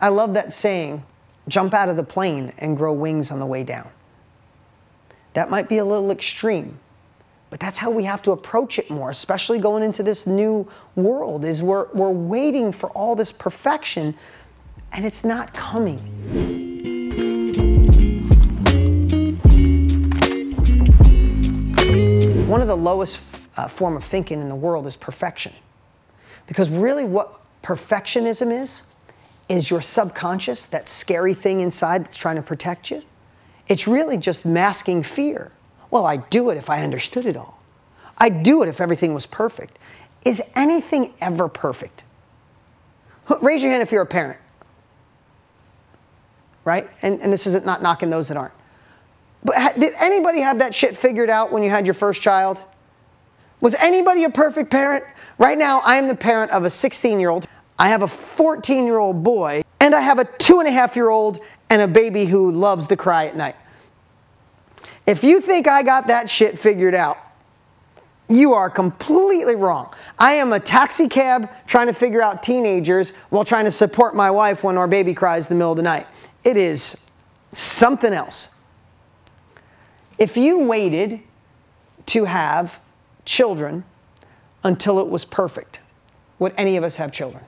I love that saying jump out of the plane and grow wings on the way down. That might be a little extreme, but that's how we have to approach it more, especially going into this new world is we're, we're waiting for all this perfection and it's not coming. One of the lowest uh, form of thinking in the world is perfection. Because really what perfectionism is, is your subconscious, that scary thing inside that's trying to protect you. It's really just masking fear. Well, I'd do it if I understood it all. I'd do it if everything was perfect. Is anything ever perfect? Raise your hand if you're a parent. Right? And, and this isn't not knocking those that aren't. But did anybody have that shit figured out when you had your first child? Was anybody a perfect parent? Right now, I am the parent of a 16 year old. I have a 14 year old boy, and I have a two and a half year old and a baby who loves to cry at night. If you think I got that shit figured out, you are completely wrong. I am a taxi cab trying to figure out teenagers while trying to support my wife when our baby cries in the middle of the night. It is something else. If you waited to have children until it was perfect, would any of us have children?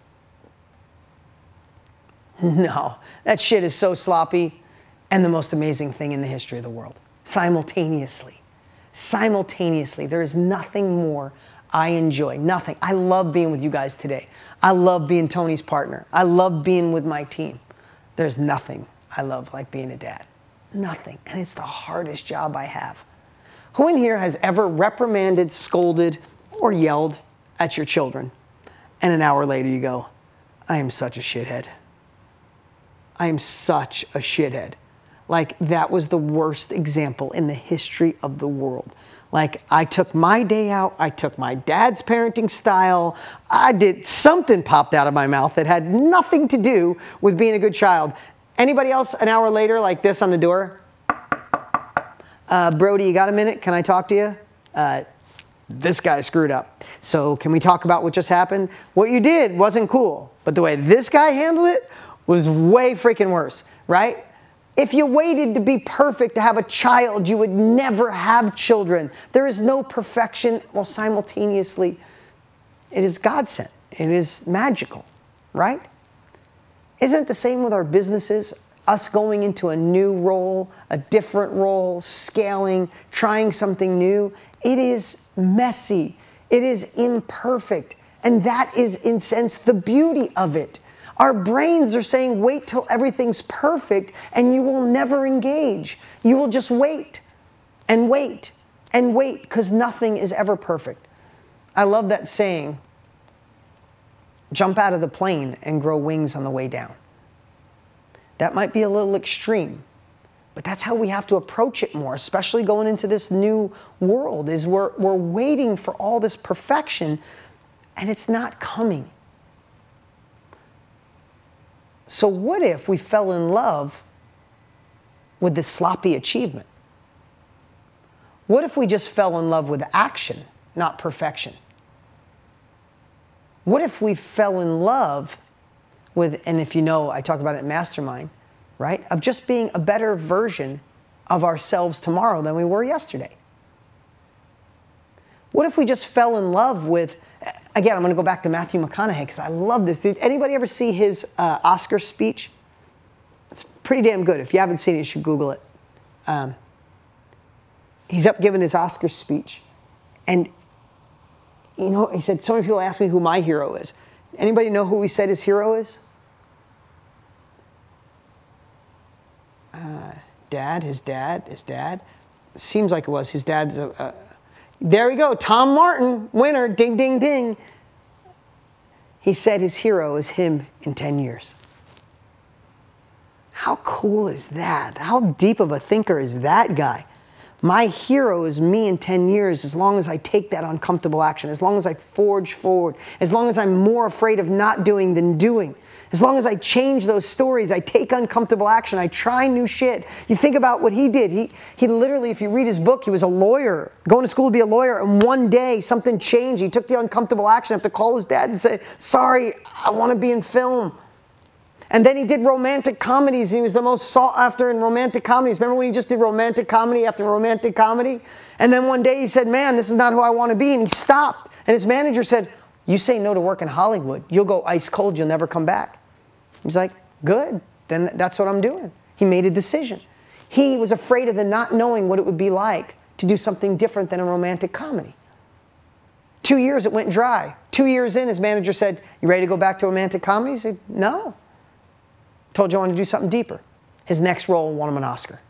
No, that shit is so sloppy and the most amazing thing in the history of the world. Simultaneously. Simultaneously. There is nothing more I enjoy. Nothing. I love being with you guys today. I love being Tony's partner. I love being with my team. There's nothing I love like being a dad. Nothing. And it's the hardest job I have. Who in here has ever reprimanded, scolded, or yelled at your children? And an hour later you go, I am such a shithead. I am such a shithead. Like, that was the worst example in the history of the world. Like, I took my day out, I took my dad's parenting style, I did something popped out of my mouth that had nothing to do with being a good child. Anybody else an hour later, like this on the door? Uh, Brody, you got a minute? Can I talk to you? Uh, this guy screwed up. So, can we talk about what just happened? What you did wasn't cool, but the way this guy handled it was way freaking worse, right? If you waited to be perfect to have a child, you would never have children. There is no perfection, while simultaneously, it is God sent. It is magical, right? Isn't it the same with our businesses? Us going into a new role, a different role, scaling, trying something new. It is messy, it is imperfect. And that is, in sense, the beauty of it. Our brains are saying, wait till everything's perfect and you will never engage. You will just wait and wait and wait because nothing is ever perfect. I love that saying jump out of the plane and grow wings on the way down. That might be a little extreme, but that's how we have to approach it more, especially going into this new world is we're, we're waiting for all this perfection and it's not coming. So, what if we fell in love with this sloppy achievement? What if we just fell in love with action, not perfection? What if we fell in love with, and if you know, I talk about it in Mastermind, right? Of just being a better version of ourselves tomorrow than we were yesterday? What if we just fell in love with again, I'm going to go back to Matthew McConaughey because I love this. Did anybody ever see his uh, Oscar speech? It's pretty damn good. If you haven't seen it, you should Google it. Um, he's up giving his Oscar speech, and you know, he said, so many people ask me who my hero is. Anybody know who he said his hero is? Uh, dad, his dad, his dad. Seems like it was. His dad's a, a there we go. Tom Martin, winner. Ding, ding, ding. He said his hero is him in 10 years. How cool is that? How deep of a thinker is that guy? My hero is me in 10 years as long as I take that uncomfortable action, as long as I forge forward, as long as I'm more afraid of not doing than doing. As long as I change those stories, I take uncomfortable action, I try new shit. You think about what he did. He, he literally, if you read his book, he was a lawyer, going to school to be a lawyer, and one day something changed. He took the uncomfortable action, have to call his dad and say, Sorry, I want to be in film. And then he did romantic comedies. He was the most sought after in romantic comedies. Remember when he just did romantic comedy after romantic comedy? And then one day he said, Man, this is not who I want to be. And he stopped. And his manager said, You say no to work in Hollywood. You'll go ice cold. You'll never come back. He's like, Good. Then that's what I'm doing. He made a decision. He was afraid of the not knowing what it would be like to do something different than a romantic comedy. Two years it went dry. Two years in, his manager said, You ready to go back to romantic comedy? He said, No. Told wanted to do something deeper. His next role won him an Oscar.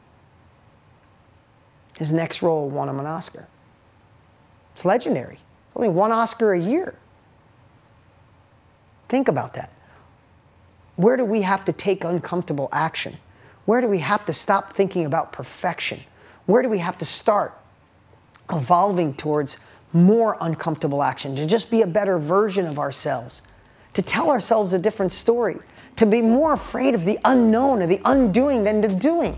His next role won him an Oscar. It's legendary. Only one Oscar a year. Think about that. Where do we have to take uncomfortable action? Where do we have to stop thinking about perfection? Where do we have to start evolving towards more uncomfortable action, to just be a better version of ourselves, to tell ourselves a different story, to be more afraid of the unknown or the undoing than the doing.